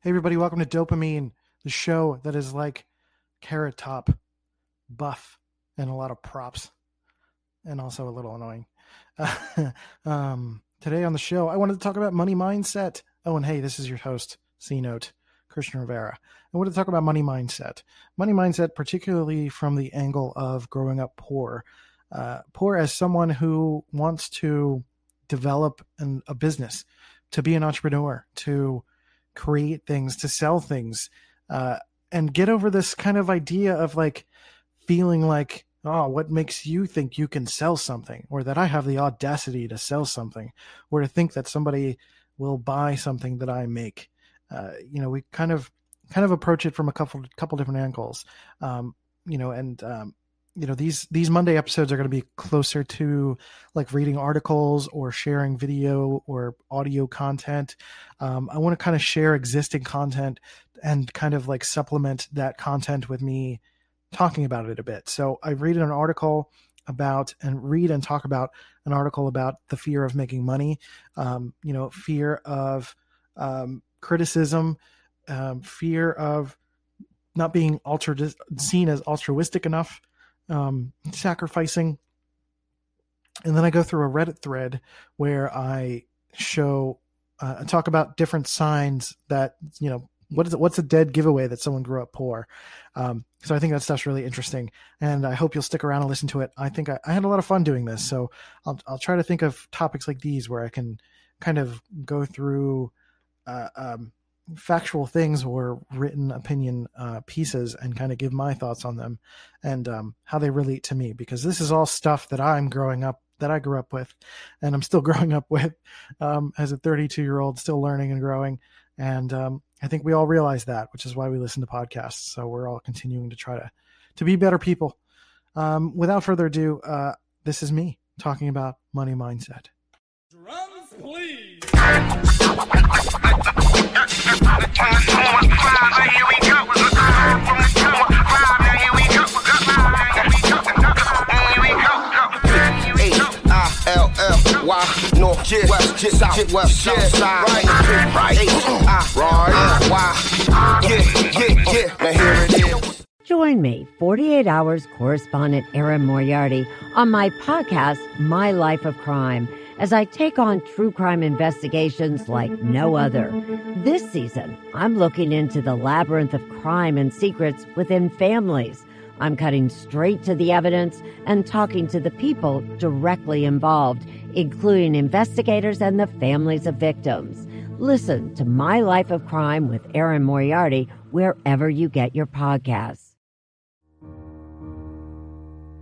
Hey, everybody, welcome to DOPEamine, the show that is like Carrot Top, buff, and a lot of props, and also a little annoying. um, today on the show, I wanted to talk about money mindset. Oh, and hey, this is your host, C Note, Christian Rivera. I wanted to talk about money mindset. Money mindset, particularly from the angle of growing up poor. Uh, poor as someone who wants to develop an, a business, to be an entrepreneur, to create things, to sell things, uh, and get over this kind of idea of like feeling like, oh, what makes you think you can sell something, or that I have the audacity to sell something, or to think that somebody will buy something that I make. Uh, you know, we kind of kind of approach it from a couple couple different angles. Um, you know, and um, you know these these monday episodes are going to be closer to like reading articles or sharing video or audio content. Um, i want to kind of share existing content and kind of like supplement that content with me talking about it a bit. So i read an article about and read and talk about an article about the fear of making money um, you know fear of um, criticism um, fear of not being altru- seen as altruistic enough um, sacrificing. And then I go through a Reddit thread where I show, uh, talk about different signs that, you know, what is it, what's a dead giveaway that someone grew up poor? Um, so I think that stuff's really interesting, and I hope you'll stick around and listen to it. I think I, I had a lot of fun doing this, so I'll I'll try to think of topics like these where I can kind of go through uh, um, factual things or written opinion uh, pieces and kind of give my thoughts on them and um, how they relate to me because this is all stuff that I'm growing up that I grew up with and I'm still growing up with um, as a 32 year old still learning and growing and um, I think we all realize that which is why we listen to podcasts. So we're all continuing to try to to be better people. Um, without further ado uh, this is me talking about money mindset. Drums please why, north, west, south, south side, right, right, right, why, yeah, yeah, yeah, now here it is. Join me, 48 Hours correspondent Erin Moriarty, on my podcast, My Life of Crime as I take on true crime investigations like no other. This season, I'm looking into the labyrinth of crime and secrets within families. I'm cutting straight to the evidence and talking to the people directly involved, including investigators and the families of victims. Listen to My Life of Crime with Erin Moriarty wherever you get your podcasts.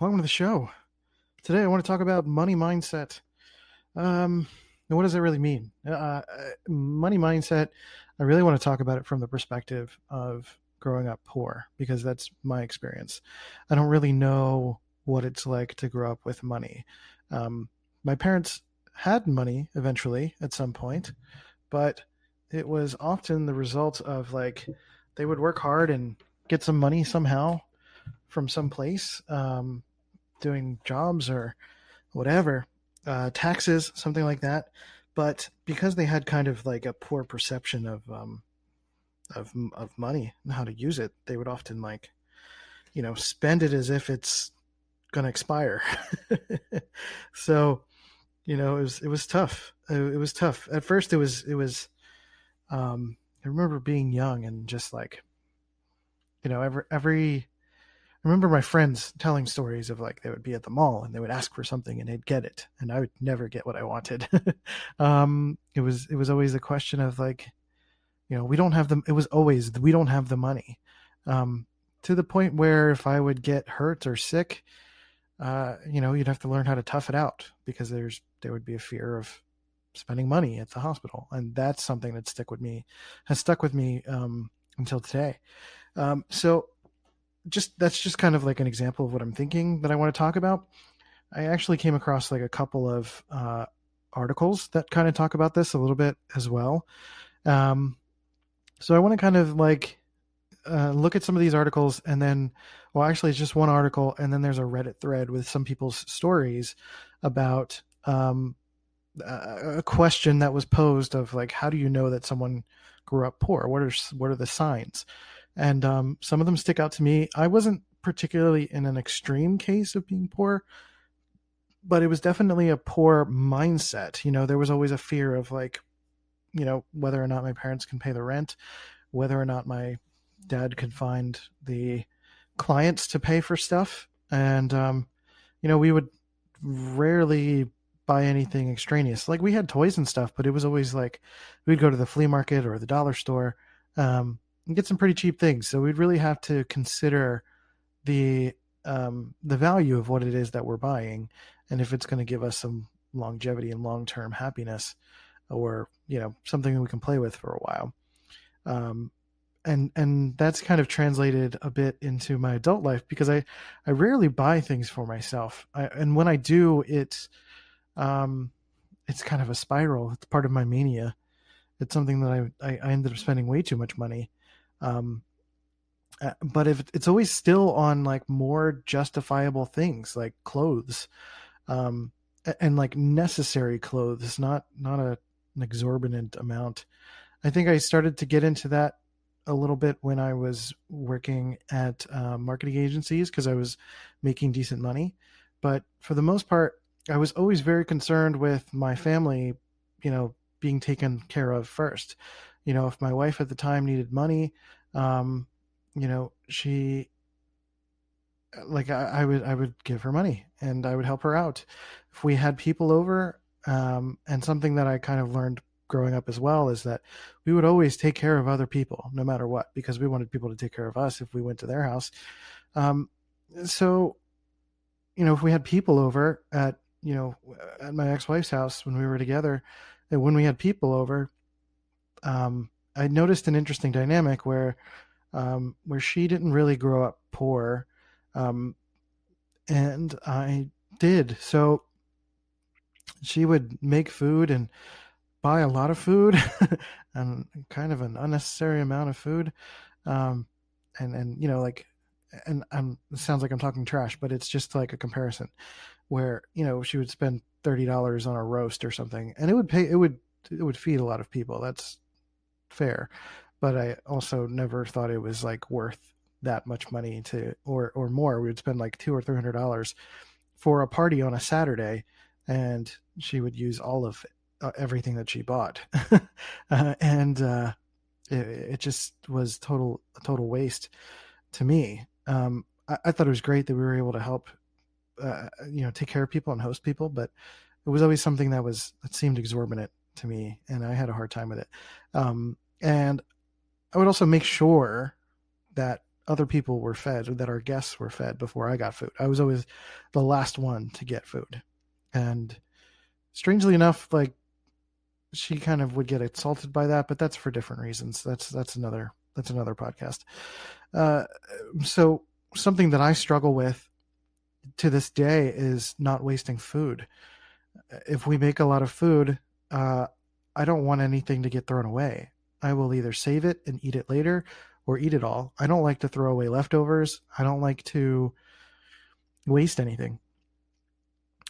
welcome to the show. Today, I want to talk about money mindset. Um, what does that really mean? Uh, uh, money mindset. I really want to talk about it from the perspective of growing up poor because that's my experience. I don't really know what it's like to grow up with money. Um, my parents had money eventually at some point, but it was often the result of like they would work hard and get some money somehow from some place um, doing jobs or whatever, uh, taxes, something like that. But because they had kind of like a poor perception of um, of of money and how to use it, they would often like, you know, spend it as if it's going to expire. so, you know, it was it was tough. It, it was tough at first. It was it was. Um, I remember being young and just like, you know, every every I remember my friends telling stories of like they would be at the mall and they would ask for something and they'd get it and I would never get what I wanted. um, it was it was always a question of like, you know, we don't have the. It was always we don't have the money. Um, to the point where if I would get hurt or sick, uh, you know, you'd have to learn how to tough it out because there's there would be a fear of spending money at the hospital, and that's something that stuck with me has stuck with me um, until today. Um, so just that's just kind of like an example of what I'm thinking that I want to talk about. I actually came across like a couple of uh, articles that kind of talk about this a little bit as well. Um, so I want to kind of like uh, look at some of these articles and then, well, actually, it's just one article, and then there's a Reddit thread with some people's stories about um, a question that was posed of like, how do you know that someone grew up poor? What are what are the signs? And um, some of them stick out to me. I wasn't particularly in an extreme case of being poor, but it was definitely a poor mindset. You know, there was always a fear of like, you know, whether or not my parents can pay the rent, whether or not my dad could find the clients to pay for stuff. And, um, you know, we would rarely buy anything extraneous. Like we had toys and stuff, but it was always like we'd go to the flea market or the dollar store um, and get some pretty cheap things. So we'd really have to consider the um, the value of what it is that we're buying, and if it's going to give us some longevity and long term happiness, or you know something we can play with for a while. Um, and and that's kind of translated a bit into my adult life because I I rarely buy things for myself. I, and when I do, it's um it's kind of a spiral. It's part of my mania. It's something that I I, I ended up spending way too much money. Um, uh, but if it's always still on like more justifiable things like clothes, um, and like necessary clothes, not not a an exorbitant amount. I think I started to get into that a little bit when I was working at uh, marketing agencies because I was making decent money. But for the most part, I was always very concerned with my family, you know, being taken care of first. You know, if my wife at the time needed money, um, you know, she like I, I, would I would give her money and I would help her out. If we had people over, um, and something that I kind of learned growing up as well is that we would always take care of other people no matter what because we wanted people to take care of us if we went to their house um, so you know if we had people over at you know at my ex-wife's house when we were together and when we had people over um, i noticed an interesting dynamic where um, where she didn't really grow up poor um, and i did so she would make food and buy a lot of food and kind of an unnecessary amount of food. Um, and, and, you know, like, and I'm, it sounds like I'm talking trash, but it's just like a comparison where, you know, she would spend $30 on a roast or something and it would pay, it would, it would feed a lot of people. That's fair. But I also never thought it was like worth that much money to, or, or more. We would spend like two or $300 for a party on a Saturday and she would use all of uh, everything that she bought, uh, and uh, it, it, just was total total waste to me. Um, I, I, thought it was great that we were able to help, uh, you know, take care of people and host people, but it was always something that was that seemed exorbitant to me, and I had a hard time with it. Um, and I would also make sure that other people were fed, that our guests were fed before I got food. I was always the last one to get food, and strangely enough, like she kind of would get insulted by that, but that's for different reasons. That's that's another that's another podcast. Uh, so something that I struggle with to this day is not wasting food. If we make a lot of food, uh, I don't want anything to get thrown away. I will either save it and eat it later or eat it all. I don't like to throw away leftovers. I don't like to waste anything.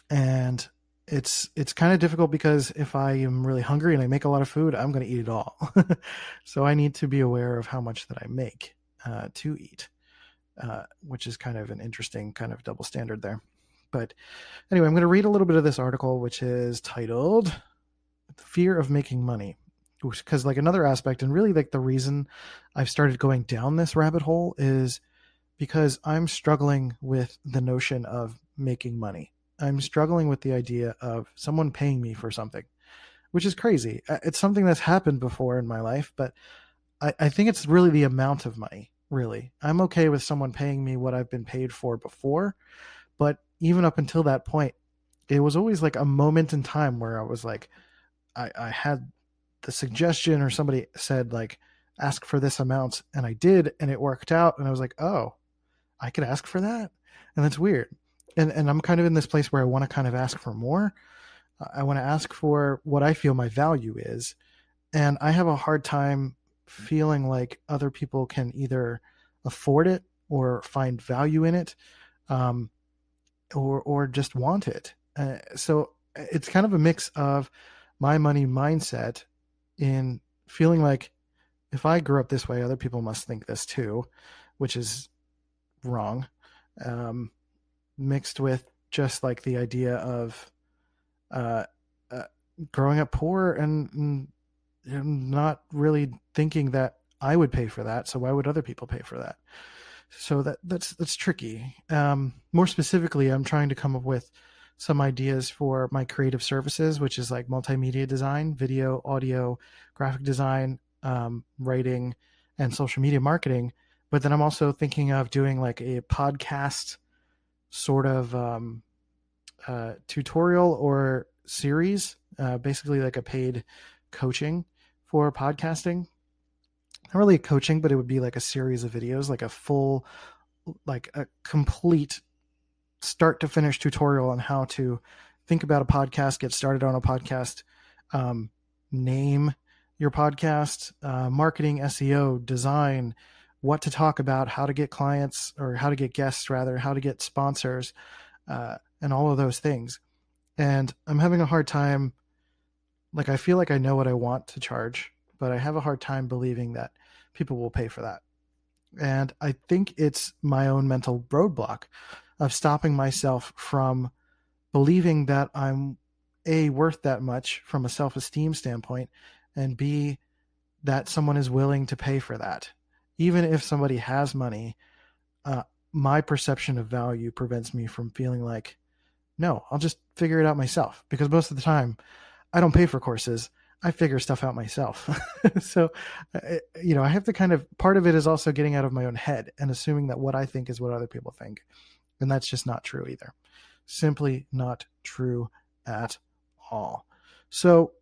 And it's it's kind of difficult because if I am really hungry and I make a lot of food, I'm going to eat it all. so I need to be aware of how much that I make uh, to eat, uh, which is kind of an interesting kind of double standard there. But anyway, I'm going to read a little bit of this article, which is titled "Fear of Making Money." Because like another aspect, and really like the reason I've started going down this rabbit hole is because I'm struggling with the notion of making money I'm struggling with the idea of someone paying me for something, which is crazy. It's something that's happened before in my life, but I, I think it's really the amount of money. Really, I'm okay with someone paying me what I've been paid for before, but even up until that point, it was always like a moment in time where I was like, I, I had the suggestion or somebody said like, ask for this amount and I did and it worked out and I was like, "Oh, I could ask for that?" And that's weird. And and I'm kind of in this place where I want to kind of ask for more. I want to ask for what I feel my value is. And I have a hard time feeling like other people can either afford it or find value in it um, or or just want it. Uh, so it's kind of a mix of my money mindset in feeling like if I grew up this way, other people must think this too, which is wrong. Um, mixed with just like the idea of uh, uh, growing up poor and, and, not really thinking that I would pay for that. So why would other people pay for that? So that that's that's tricky. Um, more specifically, I'm trying to come up with some ideas for my creative services, which is like multimedia design, video, audio, graphic design, um, writing, and social media marketing. But then I'm also thinking of doing like a podcast sort of um, uh, tutorial or series, uh, basically like a paid coaching for podcasting. Not really a coaching, but it would be like a series of videos, like a full, like a complete start to finish tutorial on how to think about a podcast, get started on a podcast, um, name your podcast, uh, marketing, SEO, design, what to talk about, how to get clients or how to get guests, rather, how to get sponsors, uh, and all of those things. And I'm having a hard time. Like, I feel like I know what I want to charge, but I have a hard time believing that people will pay for that. And I think it's my own mental roadblock of stopping myself from believing that I'm a worth that much from a self-esteem standpoint and b that someone is willing to pay for that. Even if somebody has money uh, my perception of value prevents me from feeling like no i'll just figure it out myself. Because most of the time i don't pay for courses. I figure stuff out myself. So uh, you know i have to kind of part of it is also getting out of my own head and assuming that what i think is what other people think and that's just not true either. Simply not true at all. So,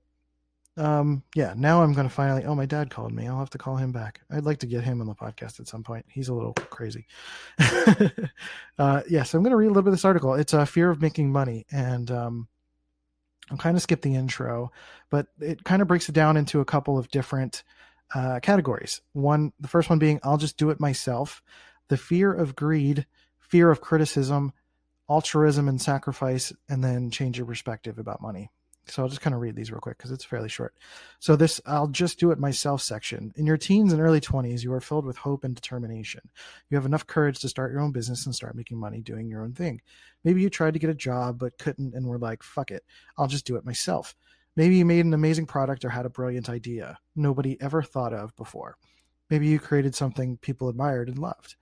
um, yeah, now I'm going to finally. Oh, my dad called me. I'll have to call him back. I'd like to get him on the podcast at some point. He's a little crazy. uh, yeah, so I'm going to read a little bit of this article. It's a uh, fear of making money, and um, I'm kind of skip the intro, but it kind of breaks it down into a couple of different uh, categories. One, the first one being, I'll just do it myself. The fear of greed fear of criticism, altruism and sacrifice, and then change your perspective about money. So I'll just kind of read these real quick because it's fairly short. So this I'll just do it myself section. In your teens and early 20s, you are filled with hope and determination. You have enough courage to start your own business and start making money doing your own thing. Maybe you tried to get a job but couldn't and were like, "Fuck it. I'll just do it myself." Maybe you made an amazing product or had a brilliant idea nobody ever thought of before. Maybe you created something people admired and loved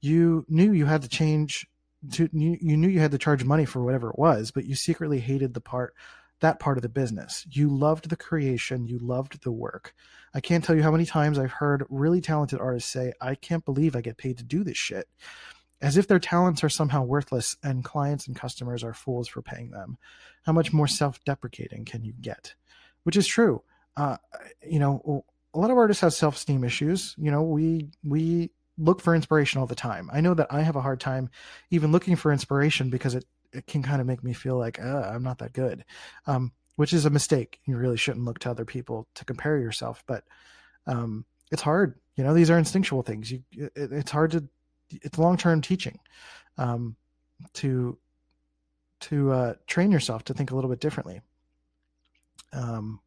you knew you had to change to you, knew you had to charge money for whatever it was but you secretly hated the part that part of the business. You loved the creation. You loved the work. I can't tell you how many times i've heard really talented artists say i can't believe i get paid to do this shit as if their talents are somehow worthless and clients and customers are fools for paying them. How much more self-deprecating can you get? Which is true. Uh, you know a lot of artists have self-esteem issues. You know we we look for inspiration all the time. I know that I have a hard time even looking for inspiration because it, it can kind of make me feel like uh, I'm not that good, um, which is a mistake. You really shouldn't look to other people to compare yourself, but um, it's hard. You know, these are instinctual things. You, it, it's hard to, it's long term teaching um, to to uh, train yourself to think a little bit differently. Um,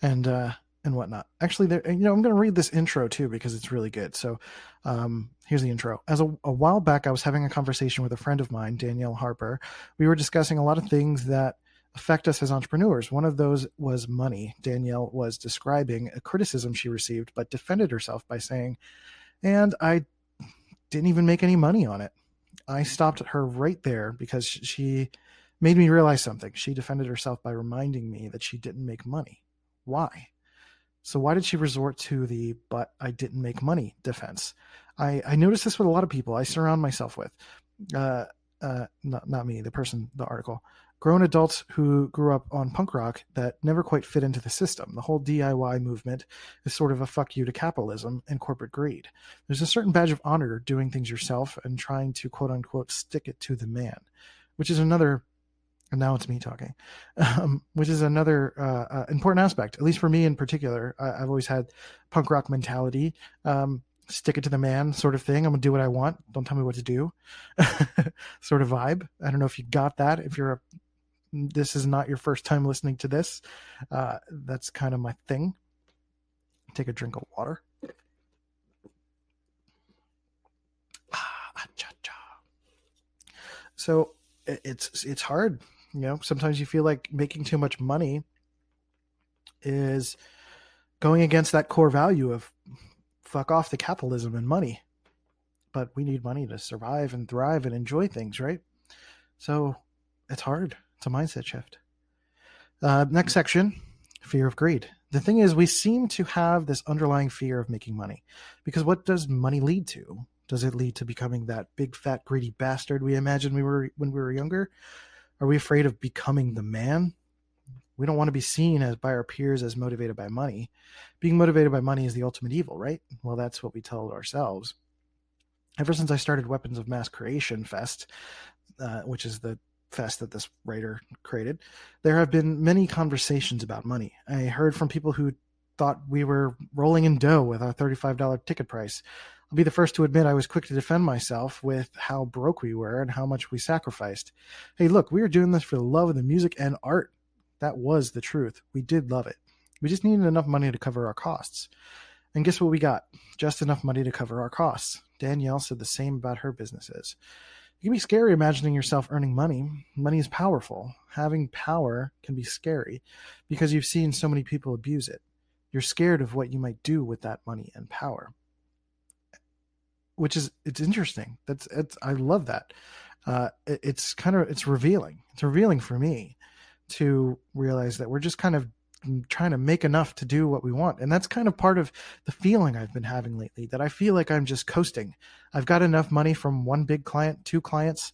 and uh, and whatnot. Actually, there, you know, I'm going to read this intro too because it's really good. So, um, here's the intro. As a, a, while back, I was having a conversation with a friend of mine, Danielle Harper. We were discussing a lot of things that affect us as entrepreneurs. One of those was money. Danielle was describing a criticism she received, but defended herself by saying, "And I didn't even make any money on it." I stopped her right there because she made me realize something. She defended herself by reminding me that she didn't make money. Why? So why did she resort to the "but I didn't make money" defense? I I notice this with a lot of people I surround myself with. Uh, uh, not not me, the person, the article. grown adults who grew up on punk rock that never quite fit into the system. The whole DIY movement is sort of a fuck you to capitalism and corporate greed. There's a certain badge of honor doing things yourself and trying to quote unquote stick it to the man, which is another. And now it's me talking, um, which is another uh, uh, important aspect, at least for me in particular. I, have always had punk rock mentality. Um, stick it to the man sort of thing. I'm gonna do what I want. Don't tell me what to do. sort of vibe. I don't know if you got that. If you're a this is not your first time listening to this, uh, that's kind of my thing. Take a drink of water. Ah, so it's it's hard, you know. Sometimes you feel like making too much money is going against that core value of fuck off the capitalism and money. But we need money to survive and thrive and enjoy things, right? So it's hard. It's a mindset shift. Uh, next section fear of greed. The thing is, we seem to have this underlying fear of making money because what does money lead to? Does it lead to becoming that big, fat, greedy bastard we imagined we were when we were younger? Are we afraid of becoming the man? We don't want to be seen as by our peers as motivated by money. Being motivated by money is the ultimate evil, right? Well, that's what we tell ourselves. Ever since I started Weapons of Mass Creation Fest, uh, which is the fest that this writer created, there have been many conversations about money. I heard from people who thought we were rolling in dough with our $35 ticket price. I'll be the first to admit I was quick to defend myself with how broke we were and how much we sacrificed. Hey, look, we were doing this for the love of the music and art. That was the truth. We did love it. We just needed enough money to cover our costs. And guess what we got? Just enough money to cover our costs. Danielle said the same about her businesses. It can be scary imagining yourself earning money. Money is powerful. Having power can be scary because you've seen so many people abuse it. You're scared of what you might do with that money and power. Which is it's interesting. That's it's I love that. Uh, it, it's kind of it's revealing. It's revealing for me to realize that we're just kind of trying to make enough to do what we want. And that's kind of part of the feeling I've been having lately that I feel like I'm just coasting. I've got enough money from one big client, two clients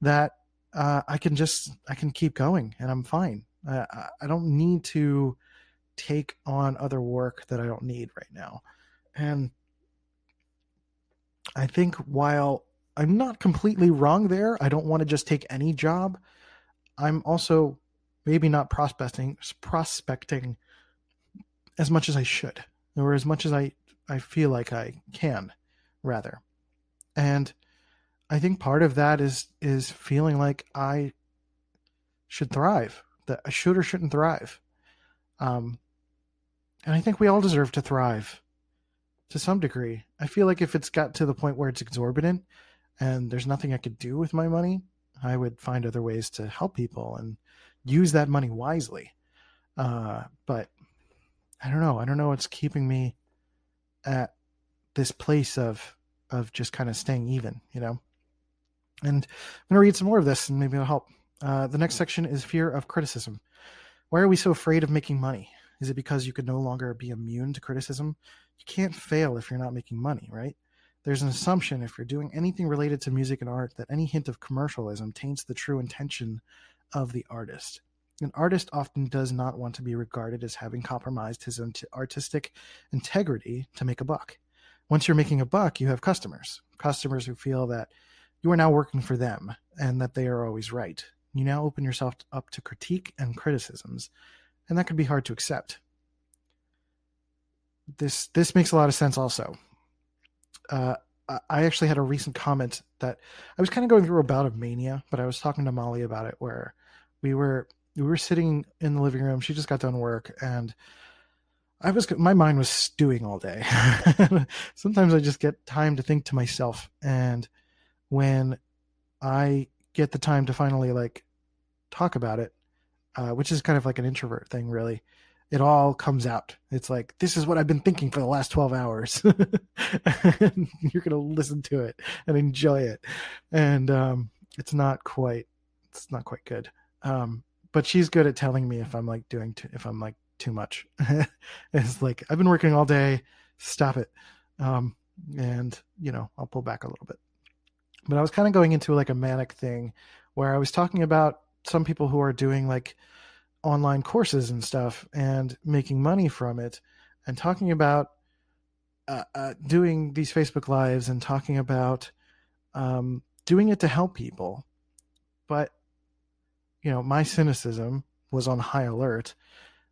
that uh, I can just, I can keep going and I'm fine. Uh, I don't need to take on other work that I don't need right now. And I think while I'm not completely wrong there, I don't want to just take any job. I'm also maybe not prospecting prospecting as much as I should, or as much as I I feel like I can, rather. And I think part of that is is feeling like I should thrive, that I should or shouldn't thrive. Um, and I think we all deserve to thrive to some degree. I feel like if it's got to the point where it's exorbitant and there's nothing I could do with my money, I would find other ways to help people and use that money wisely. Uh, but I don't know. I don't know what's keeping me at this place of of just kind of staying even, you know. And I'm to read some more of this, and maybe it'll help. Uh, the next section is fear of criticism. Why are we so afraid of making money? Is it because you could no longer be immune to criticism? You can't fail if you're not making money, right? There's an assumption if you're doing anything related to music and art that any hint of commercialism taints the true intention of the artist. An artist often does not want to be regarded as having compromised his artistic integrity to make a buck. Once you're making a buck, you have customers, customers who feel that you are now working for them and that they are always right. You now open yourself up to critique and criticisms, and that can be hard to accept. This this makes a lot of sense. Also, uh, I actually had a recent comment that I was kind of going through a bout of mania, but I was talking to Molly about it, where we were we were sitting in the living room. She just got done work, and I was my mind was stewing all day. Sometimes I just get time to think to myself, and when I get the time to finally like talk about it, uh, which is kind of like an introvert thing, really. It all comes out. It's like this is what I've been thinking for the last twelve hours. You're gonna listen to it and enjoy it, and um, it's not quite. It's not quite good. Um, but she's good at telling me if I'm like doing too, if I'm like too much. it's like I've been working all day. Stop it. Um, and you know I'll pull back a little bit. But I was kind of going into like a manic thing where I was talking about some people who are doing like online courses and stuff and making money from it and talking about uh, uh, doing these Facebook lives and talking about um, doing it to help people. But, you know, my cynicism was on high alert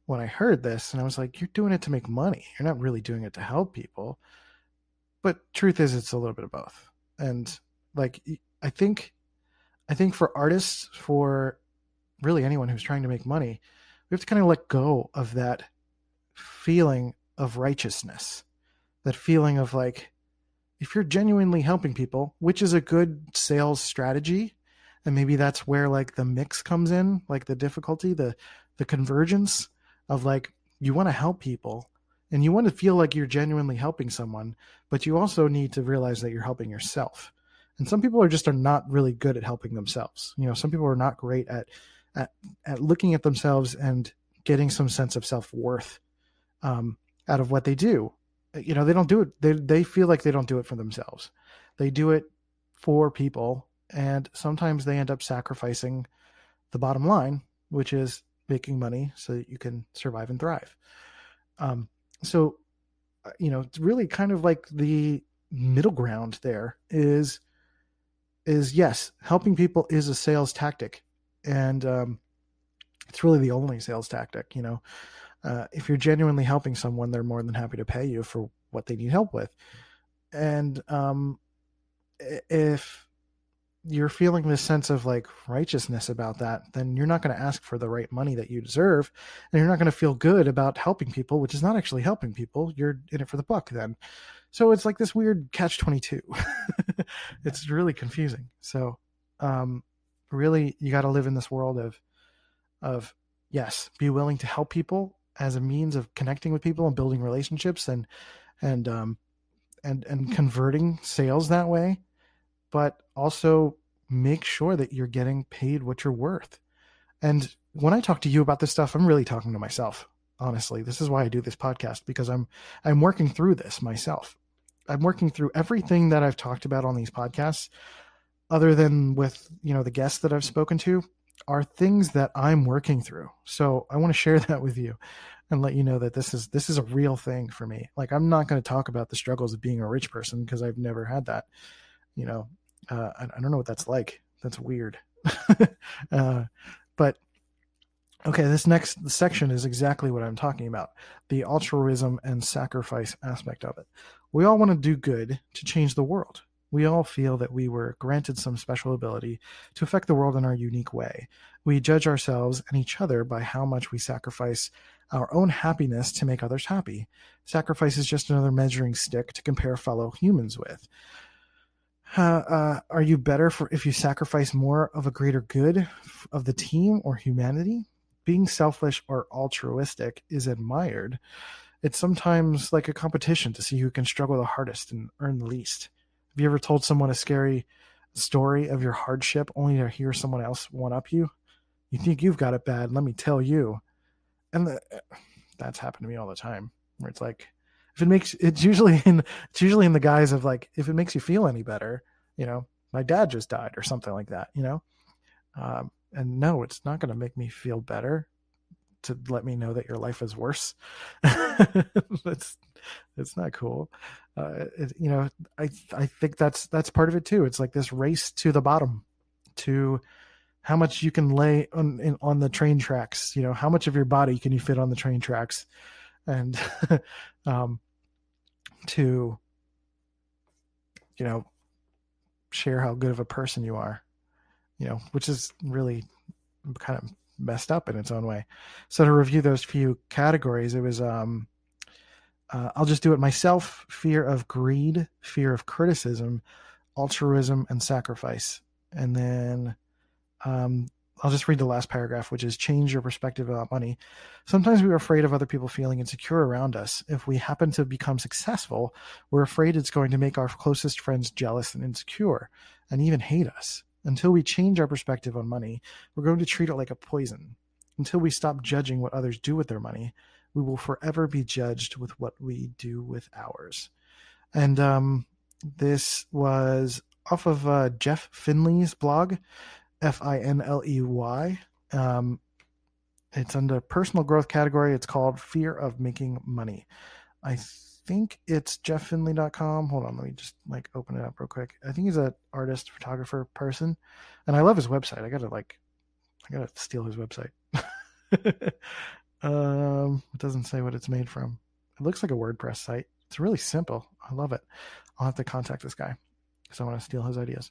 when I heard this. And I was like, you're doing it to make money. You're not really doing it to help people. But truth is, it's a little bit of both. And like, I think, I think for artists, for really anyone who's trying to make money, we have to kind of let go of that feeling of righteousness, that feeling of like, if you're genuinely helping people, which is a good sales strategy, and maybe that's where like the mix comes in, like the difficulty, the the convergence of like you want to help people and you want to feel like you're genuinely helping someone, but you also need to realize that you're helping yourself. And some people are just are not really good at helping themselves. You know, some people are not great at at, at looking at themselves and getting some sense of self worth um, out of what they do. You know, they don't do it. They they feel like they don't do it for themselves. They do it for people, and sometimes they end up sacrificing the bottom line, which is making money so that you can survive and thrive. Um, so, uh, you know, it's really kind of like the middle ground there is is yes, helping people is a sales tactic, and um, it's really the only sales tactic. You know, uh, if you're genuinely helping someone, they're more than happy to pay you for what they need help with. And um, if you're feeling this sense of like righteousness about that, then you're not going to ask for the right money that you deserve, and you're not going to feel good about helping people, which is not actually helping people. You're in it for the buck then. So it's like this weird catch twenty two. it's really confusing. So um, really, you got to live in this world of of yes, be willing to help people as a means of connecting with people and building relationships and and um and and converting sales that way, but also make sure that you're getting paid what you're worth. And when I talk to you about this stuff, I'm really talking to myself. Honestly, this is why I do this podcast because I'm I'm working through this myself. I'm working through everything that I've talked about on these podcasts other than with, you know, the guests that I've spoken to are things that I'm working through. So I want to share that with you and let you know that this is this is a real thing for me. Like I'm not going to talk about the struggles of being a rich person because I've never had that. You know, uh, I, I, don't know what that's like. That's weird. uh, but okay, this next section is exactly what I'm talking about: the altruism and sacrifice aspect of it. We all want to do good to change the world. We all feel that we were granted some special ability to affect the world in our unique way. We judge ourselves and each other by how much we sacrifice our own happiness to make others happy. Sacrifice is just another measuring stick to compare fellow humans with. Uh, uh, are you better for if you sacrifice more of a greater good of the team or humanity? Being selfish or altruistic is admired. It's sometimes like a competition to see who can struggle the hardest and earn the least. Have you ever told someone a scary story of your hardship only to hear someone else one up you? You think you've got it bad. Let me tell you. And the, that's happened to me all the time where it's like, if it makes it's usually in it's usually in the guise of like if it makes you feel any better you know my dad just died or something like that you know um, and no it's not going to make me feel better to let me know that your life is worse that's it's not cool uh, you know i i think that's that's part of it too. It's like this race to the bottom to how much you can lay on in, on the train tracks you know how much of your body can you fit on the train tracks? And um to you know share how good of a person you are you know which is really kind of messed up in its own way. So to review those few categories it was um uh, I'll just do it myself fear of greed, fear of criticism, altruism, and sacrifice. And then um, I'll just read the last paragraph, which is change your perspective about money. Sometimes we're afraid of other people feeling insecure around us. If we happen to become successful, we're afraid it's going to make our closest friends jealous and insecure and even hate us. Until we change our perspective on money, we're going to treat it like a poison. Until we stop judging what others do with their money, we will forever be judged with what we do with ours. And um, this was off of uh, Jeff Finley's blog. F I N L E Y. Um, it's under personal growth category. It's called Fear of Making Money. I think it's jefffinley.com. Hold on, let me just like open it up real quick. I think he's an artist, photographer person, and I love his website. I gotta like, I gotta steal his website. um, it doesn't say what it's made from. It looks like a WordPress site. It's really simple. I love it. I'll have to contact this guy because I want to steal his ideas.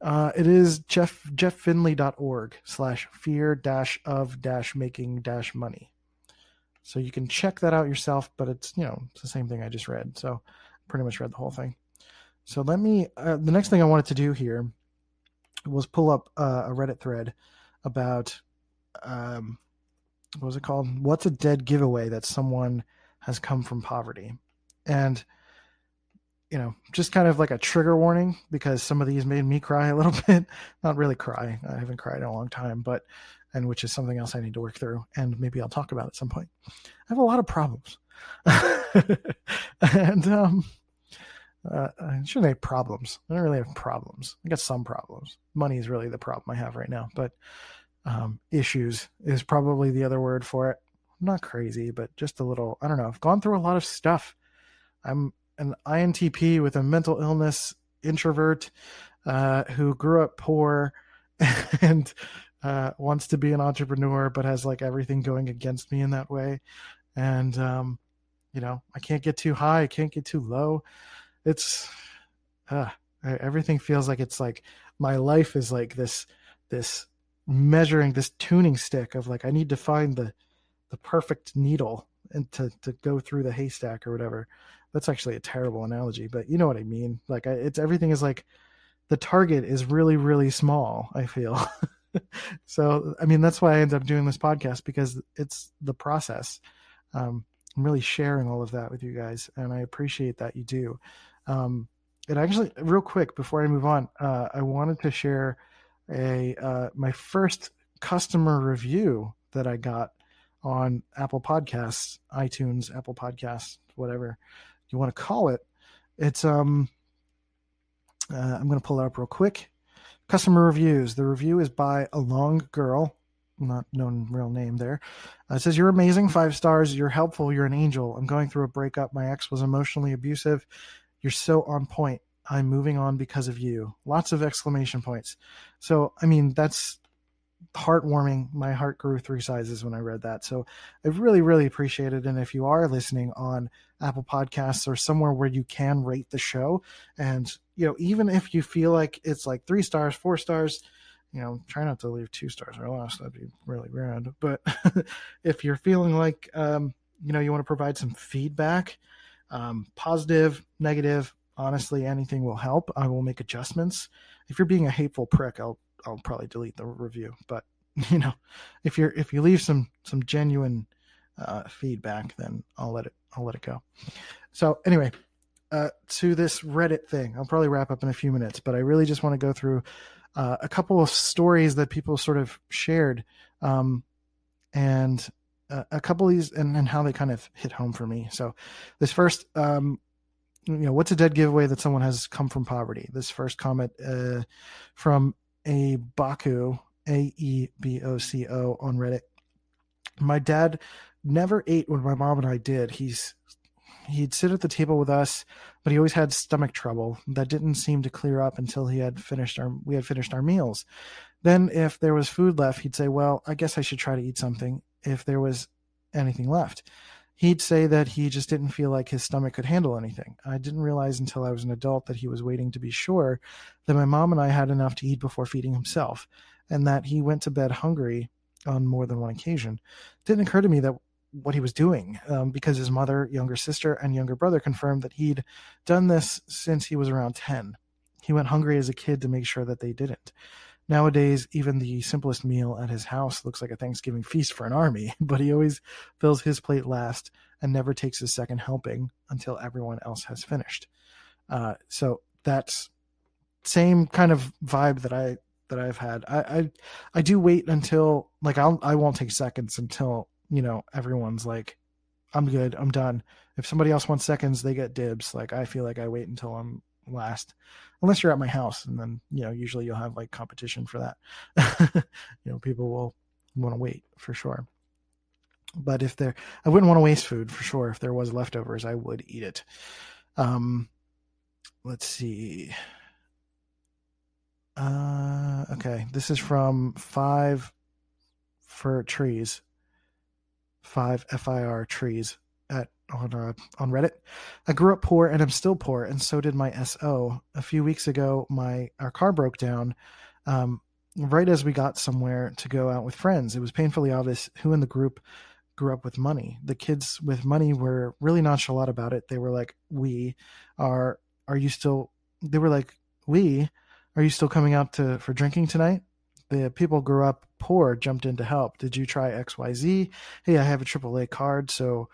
Uh, it is jeff jefffinley.org slash fear dash of dash making dash money. So you can check that out yourself, but it's you know it's the same thing I just read. So pretty much read the whole thing. So let me. Uh, the next thing I wanted to do here was pull up uh, a Reddit thread about um, what was it called? What's a dead giveaway that someone has come from poverty? And you know, just kind of like a trigger warning because some of these made me cry a little bit. Not really cry. I haven't cried in a long time, but and which is something else I need to work through and maybe I'll talk about at some point. I have a lot of problems. and um uh, I shouldn't have problems. I don't really have problems. I got some problems. Money is really the problem I have right now, but um, issues is probably the other word for it. Not crazy, but just a little. I don't know. I've gone through a lot of stuff. I'm an INTP with a mental illness, introvert, uh, who grew up poor, and uh, wants to be an entrepreneur, but has like everything going against me in that way. And um, you know, I can't get too high, I can't get too low. It's uh, everything feels like it's like my life is like this this measuring this tuning stick of like I need to find the the perfect needle and to to go through the haystack or whatever. That's actually a terrible analogy, but you know what I mean. Like I, it's everything is like the target is really really small. I feel. so I mean that's why I end up doing this podcast because it's the process. Um, I'm really sharing all of that with you guys, and I appreciate that you do. Um, and actually, real quick before I move on, uh, I wanted to share a uh, my first customer review that I got on Apple Podcasts, iTunes, Apple Podcasts, whatever you want to call it. It's um, uh, I'm going to pull it up real quick. Customer reviews. The review is by a long girl, not known real name there. Uh, it says you're amazing, five stars. You're helpful. You're an angel. I'm going through a breakup. My ex was emotionally abusive. You're so on point. I'm moving on because of you. Lots of exclamation points. So, I mean, that's heartwarming. My heart grew three sizes when I read that. So I really, really appreciate it. And if you are listening on Apple Podcasts or somewhere where you can rate the show, and you know, even if you feel like it's like three stars, four stars, you know, try not to leave two stars or less. That'd be really rad. But if you're feeling like, um, you know, you want to provide some feedback, um, positive, negative, honestly, anything will help. I will make adjustments. If you're being a hateful prick, I'll I'll probably delete the review. But you know, if you're if you leave some some genuine uh, feedback, then I'll let it I'll let it go. So anyway, uh, to this Reddit thing, I'll probably wrap up in a few minutes, but I really just want to go through uh, a couple of stories that people sort of shared, um, and uh, a couple of these, and, and how they kind of hit home for me. So this first um, you know, what's a dead giveaway that someone has come from poverty? This first comment uh, from a Baku, A E B O C O, on Reddit. My dad never ate when my mom and I did. He's he'd sit at the table with us, but he always had stomach trouble that didn't seem to clear up until he had finished our we had finished our meals. Then if there was food left, he'd say, "Well, I guess I should try to eat something." If there was anything left, he'd say that he just didn't feel like his stomach could handle anything. I didn't realize until I was an adult that he was waiting to be sure that my mom and I had enough to eat before feeding himself, and that he went to bed hungry on more than one occasion. It didn't occur to me that what he was doing um, because his mother, younger sister, and younger brother confirmed that he'd done this since he was around 10. He went hungry as a kid to make sure that they didn't. Nowadays, even the simplest meal at his house looks like a Thanksgiving feast for an army, but he always fills his plate last and never takes his second helping until everyone else has finished. Uh, so that's same kind of vibe that I that I've had. I, I I do wait until like I'll I won't take seconds until you know everyone's like I'm good, I'm done. If somebody else wants seconds, they get dibs. Like I feel like I wait until I'm last unless you're at my house and then you know usually you'll have like competition for that. You know people will want to wait for sure. But if there i wouldn't want to waste food for sure. If there was leftovers i would eat it. Um let's see. Uh okay. This is from five for trees. Five fir trees at on uh, on Reddit. I grew up poor and I'm still poor, and so did my SO. A few weeks ago, my our car broke down. Um, right as we got somewhere to go out with friends, it was painfully obvious who in the group grew up with money. The kids with money were really nonchalant about it. They were like, "We are. Are you still?" They were like, "We are you still coming out to for drinking tonight?" The people grew up poor jumped in to help. Did you try X Y Z? Hey, I have a AAA card, so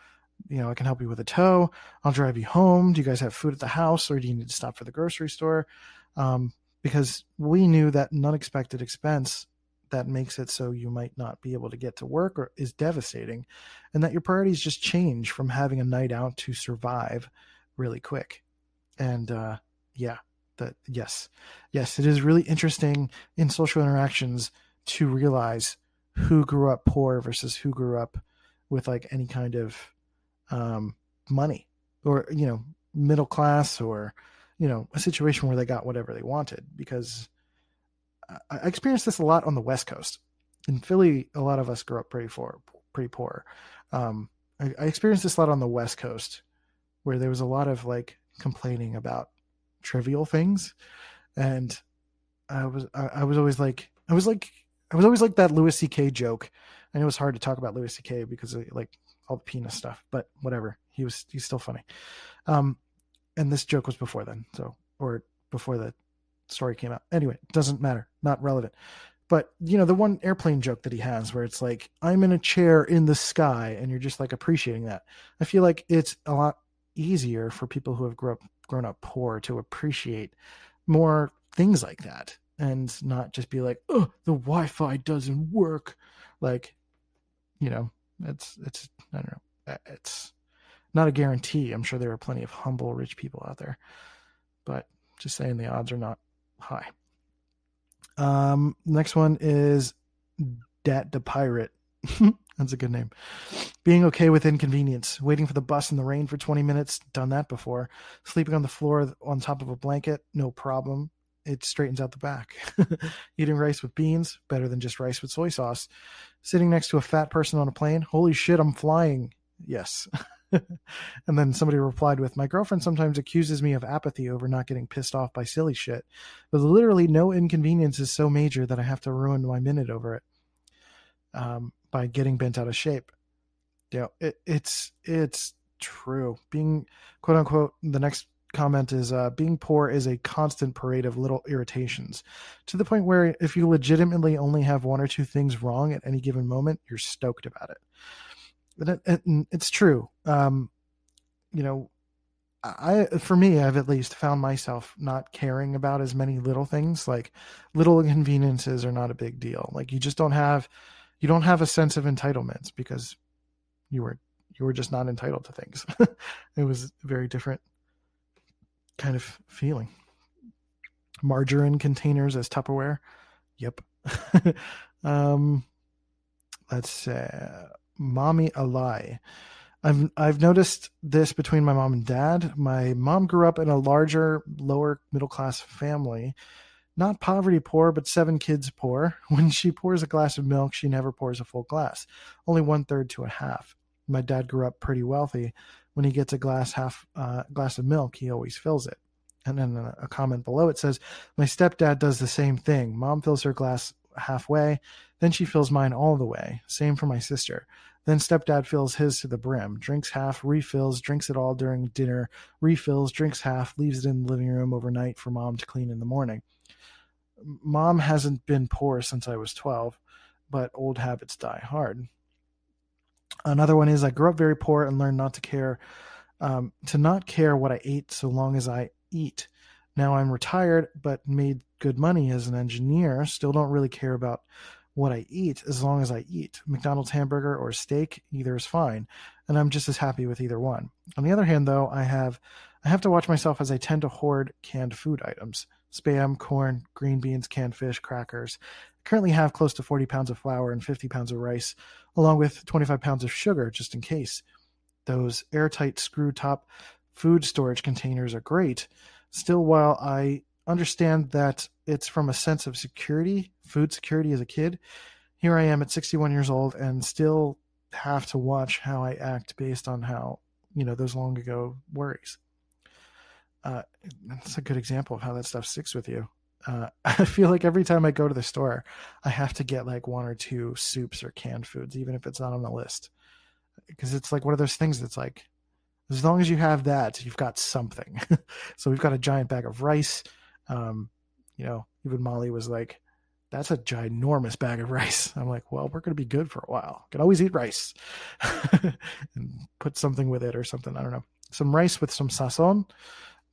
you know, I can help you with a tow. I'll drive you home. Do you guys have food at the house or do you need to stop for the grocery store? Um, because we knew that an unexpected expense that makes it so you might not be able to get to work or is devastating and that your priorities just change from having a night out to survive really quick. And, uh, yeah, that, yes, yes, it is really interesting in social interactions to realize who grew up poor versus who grew up with like any kind of um, money or you know middle class or you know a situation where they got whatever they wanted because I, experienced this a lot on the west coast. In philly a lot of us grew up pretty poor pretty poor. Um, I, I experienced this a lot on the west coast where there was a lot of like complaining about trivial things. And i was I, I was always like i was like i was always like that louis ck joke. I know it was hard to talk about Louis C.K. because like all the penis stuff, but whatever. He was he's still funny. Um, and this joke was before then, so or before the story came out. Anyway, doesn't matter, not relevant. But you know the one airplane joke that he has, where it's like I'm in a chair in the sky, and you're just like appreciating that. I feel like it's a lot easier for people who have grown up grown up poor to appreciate more things like that and not just be like, oh, the Wi-Fi doesn't work. Like, you know, it's it's I don't know. Uh, it's not a guarantee. I'm sure there are plenty of humble rich people out there, but just saying the odds are not high. Um, next one is Dat the Pirate. That's a good name. Being okay with inconvenience. Waiting for the bus in the rain for 20 minutes. Done that before. Sleeping on the floor on top of a blanket. No problem it straightens out the back. Eating rice with beans, better than just rice with soy sauce. Sitting next to a fat person on a plane, holy shit, I'm flying. Yes. and then somebody replied with, My girlfriend sometimes accuses me of apathy over not getting pissed off by silly shit, but literally no inconvenience is so major that I have to ruin my minute over it um, by getting bent out of shape. Yeah, it, it's it's true. Being quote unquote the next comment is uh, being poor is a constant parade of little irritations to the point where if you legitimately only have one or two things wrong at any given moment, you're stoked about it. But it, it, it's true. Um, you know, I for me, I've at least found myself not caring about as many little things. Like little inconveniences are not a big deal. Like you just don't have you don't have a sense of entitlement because you were you were just not entitled to things. it was very different kind of feeling. Margarine containers as Tupperware. Yep. um, let's say, mommy a lie. I've I've noticed this between my mom and dad. My mom grew up in a larger, lower middle class family, not poverty poor, but seven kids poor. When she pours a glass of milk, she never pours a full glass, only one third to a half. My dad grew up pretty wealthy, when he gets a glass half uh, glass of milk, he always fills it. And then a comment below it says, "My stepdad does the same thing. Mom fills her glass halfway, then she fills mine all the way. Same for my sister." Then stepdad fills his to the brim, drinks half, refills, drinks it all during dinner, refills, drinks half, leaves it in the living room overnight for mom to clean in the morning. Mom hasn't been poor since I was 12, but old habits die hard. Another one is I grew up very poor and learned not to care, um, to not care what I ate so long as I eat. Now I'm retired, but made good money as an engineer. Still don't really care about what I eat as long as I eat. McDonald's hamburger or steak, either is fine. And I'm just as happy with either one. On the other hand, though, I have I have to watch myself as I tend to hoard canned food items spam, corn, green beans, canned fish, crackers. I currently have close to 40 pounds of flour and 50 pounds of rice, along with 25 pounds of sugar just in case. Those airtight screw top food storage containers are great. Still, while I understand that it's from a sense of security, food security as a kid, here I am at 61 years old and still have to watch how I act based on how, you know, those long ago worries. Uh, that's a good example of how that stuff sticks with you. Uh, I feel like every time I go to the store, I have to get like one or two soups or canned foods, even if it's not on the list, because it's like one of those things that's like, as long as you have that, you've got something. so we've got a giant bag of rice. Um, you know, even Molly was like, that's a ginormous bag of rice. I'm like, well, we're going to be good for a while. Can always eat rice and put something with it or something. I don't know. Some rice with some sazon,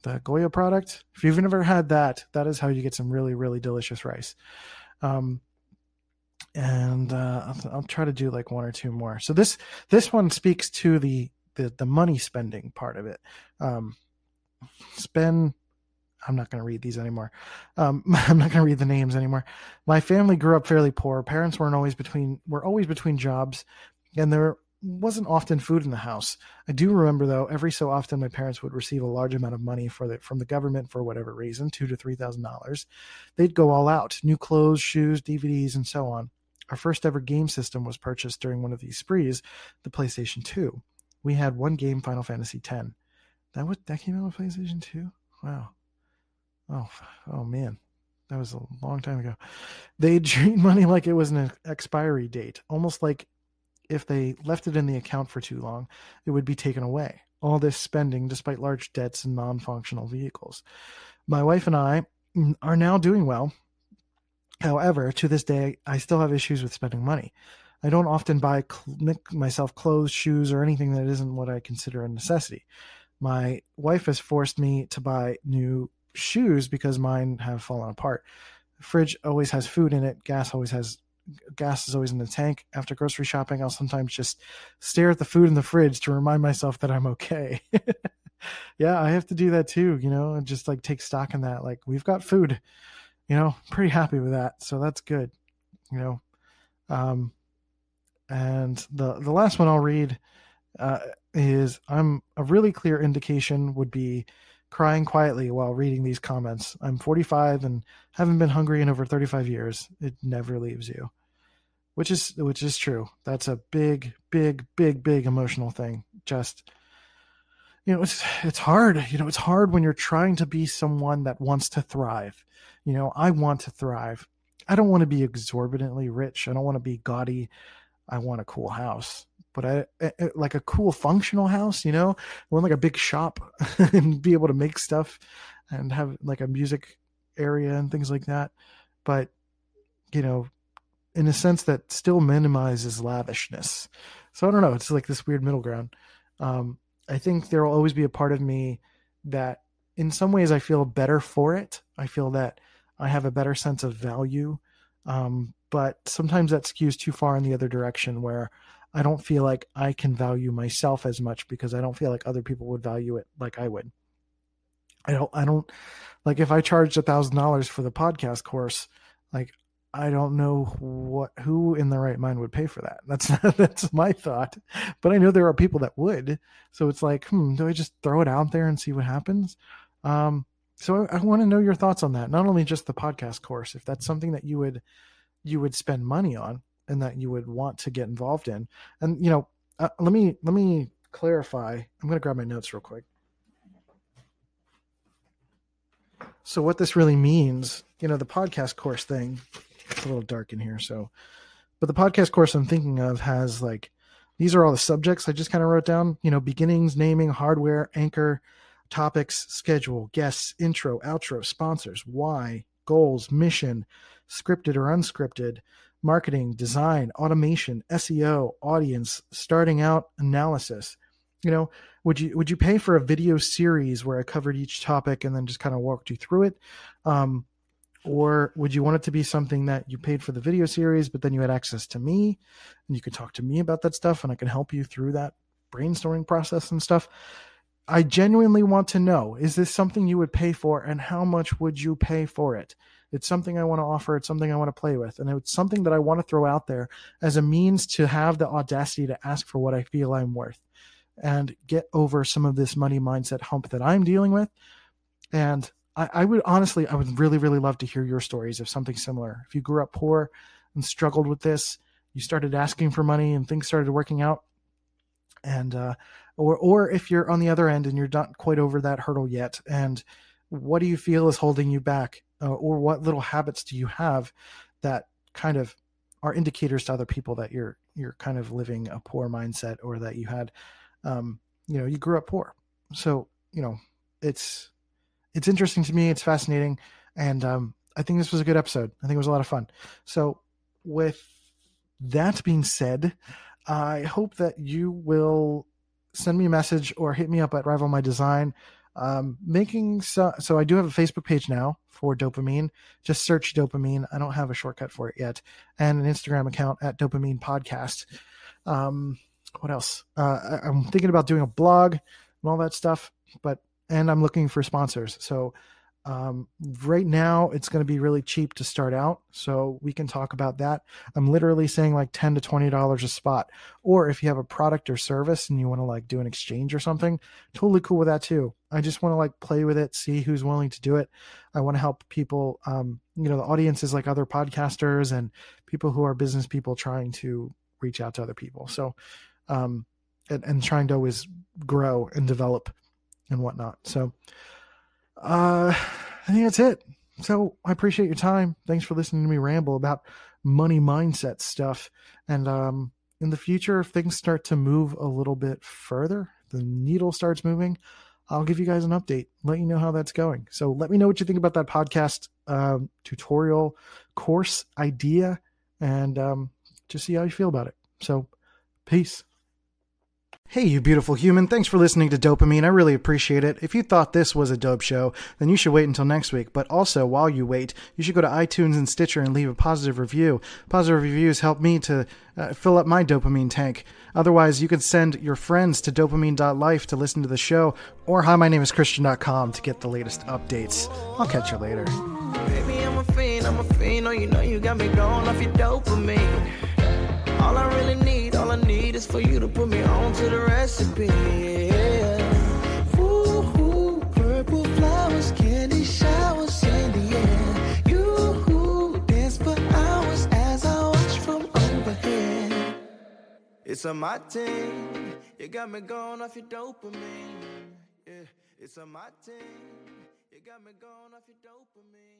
the Goya product. If you've never had that, that is how you get some really, really delicious rice. Um, and uh, I'll, I'll try to do like one or two more. So this this one speaks to the the, the money spending part of it. Um, spend I'm not going to read these anymore. Um, I'm not going to read the names anymore. My family grew up fairly poor. Parents weren't always between were always between jobs, and there wasn't often food in the house. I do remember though, every so often my parents would receive a large amount of money for the from the government for whatever reason, two to three thousand dollars. They'd go all out, new clothes, shoes, DVDs, and so on. Our first ever game system was purchased during one of these sprees, the PlayStation 2. We had one game, Final Fantasy X. That was that came out with PlayStation 2? Wow. Oh, oh man, that was a long time ago. They treat money like it was an expiry date, almost like if they left it in the account for too long, it would be taken away. All this spending, despite large debts and non functional vehicles. My wife and I mm, are now doing well. However, to this day, I still have issues with spending money. I don't often buy cl- myself clothes, shoes, or anything that isn't what I consider a necessity. My wife has forced me to buy new shoes because mine have fallen apart. The fridge always has food in it. Gas always has gas is always in the tank. After grocery shopping, I'll sometimes just stare at the food in the fridge to remind myself that I'm okay. yeah, I have to do that too, you know, and just like take stock in that. Like we've got food, you know, pretty happy with that. So that's good, you know. Um and the the last one I'll read uh, is I'm a really clear indication would be crying quietly while reading these comments. I'm 45 and haven't been hungry in over 35 years. It never leaves you. Which is which is true. That's a big big big big emotional thing. Just you know, it's it's hard. You know, it's hard when you're trying to be someone that wants to thrive. You know, I want to thrive. I don't want to be exorbitantly rich. I don't want to be gaudy. I want a cool house but I, I, like a cool functional house, you know, I want like a big shop and be able to make stuff and have like a music area and things like that. But you know, in a sense that still minimizes lavishness. So I don't know. It's like this weird middle ground. Um, I think there will always be a part of me that, in some ways, I feel better for it. I feel that I have a better sense of value. Um, but sometimes that skews too far in the other direction where I don't feel like I can value myself as much because I don't feel like other people would value it like I would. I don't I don't like if I charged a thousand dollars for the podcast course, like I don't know what who in the right mind would pay for that. That's that's my thought, but I know there are people that would. So it's like, hmm, do I just throw it out there and see what happens? Um, so I, I want to know your thoughts on that. Not only just the podcast course, if that's something that you would you would spend money on, and that you would want to get involved in. And you know, uh, let me let me clarify. I'm going to grab my notes real quick. So what this really means, you know, the podcast course thing, it's a little dark in here, so but the podcast course I'm thinking of has like these are all the subjects I just kind of wrote down, you know, beginnings, naming, hardware, anchor, topics, schedule, guests, intro, outro, sponsors, why, goals, mission, scripted or unscripted, marketing, design, automation, SEO, audience, starting out analysis. You know, would you would you pay for a video series where I covered each topic and then just kind of walked you through it? Um, or would you want it to be something that you paid for the video series, but then you had access to me and you could talk to me about that stuff and I can help you through that brainstorming process and stuff? I genuinely want to know is this something you would pay for and how much would you pay for it? It's something I want to offer. It's something I want to play with. And it's something that I want to throw out there as a means to have the audacity to ask for what I feel I'm worth and get over some of this money mindset hump that I'm dealing with. And I, I would honestly, I would really, really love to hear your stories of something similar. If you grew up poor and struggled with this, you started asking for money and things started working out. And, uh, or, or if you're on the other end and you're not quite over that hurdle yet, and what do you feel is holding you back? Uh, or what little habits do you have that kind of are indicators to other people that you're you're kind of living a poor mindset or that you had um, you know you grew up poor. So you know it's it's interesting to me it's fascinating and um, i think this was a good episode. I think it was a lot of fun. So with that being said i hope that you will send me a message or hit me up at rival my design um, making so, so i do have a facebook page now for DOPEamine just search DOPEamine i don't have a shortcut for it yet and an instagram account at dopeamine podcast um, what else? Uh, I, am thinking about doing a blog and all that stuff, but and I'm looking for sponsors. So um, right now it's going to be really cheap to start out, so we can talk about that. I'm literally saying like ten to twenty dollars a spot, or if you have a product or service and you want to like do an exchange or something, totally cool with that too. I just want to like play with it, see who's willing to do it. I want to help people. Um, you know, the audience is like other podcasters and people who are business people trying to reach out to other people. So um, and, and trying to always grow and develop and whatnot. So uh, I think that's it. So I appreciate your time. Thanks for listening to me ramble about money mindset stuff. And um, in the future, if things start to move a little bit further, the needle starts moving, I'll give you guys an update, let you know how that's going. So let me know what you think about that podcast um, tutorial course idea and um, just see how you feel about it. So, peace. Hey, you beautiful human. Thanks for listening to DOPEamine. I really appreciate it. If you thought this was a dope show, then you should wait until next week. But also, while you wait, you should go to iTunes and Stitcher and leave a positive review. Positive reviews help me to uh, fill up my dopamine tank. Otherwise, you can send your friends to dopeamine.life to listen to the show, or hi, my name is Christian.com to get the latest updates. I'll catch you later. Baby, I'm a fiend, I'm a fiend. Oh, you know you got me going off your dopamine. All I really need, I need is for you to put me on to the recipe. Yeah. Ooh, ooh, purple flowers, candy showers in the air. You dance for hours as I watch from overhead. It's a my thing, you got me going off your dopamine. Yeah, it's a my thing, you got me going off your dopamine.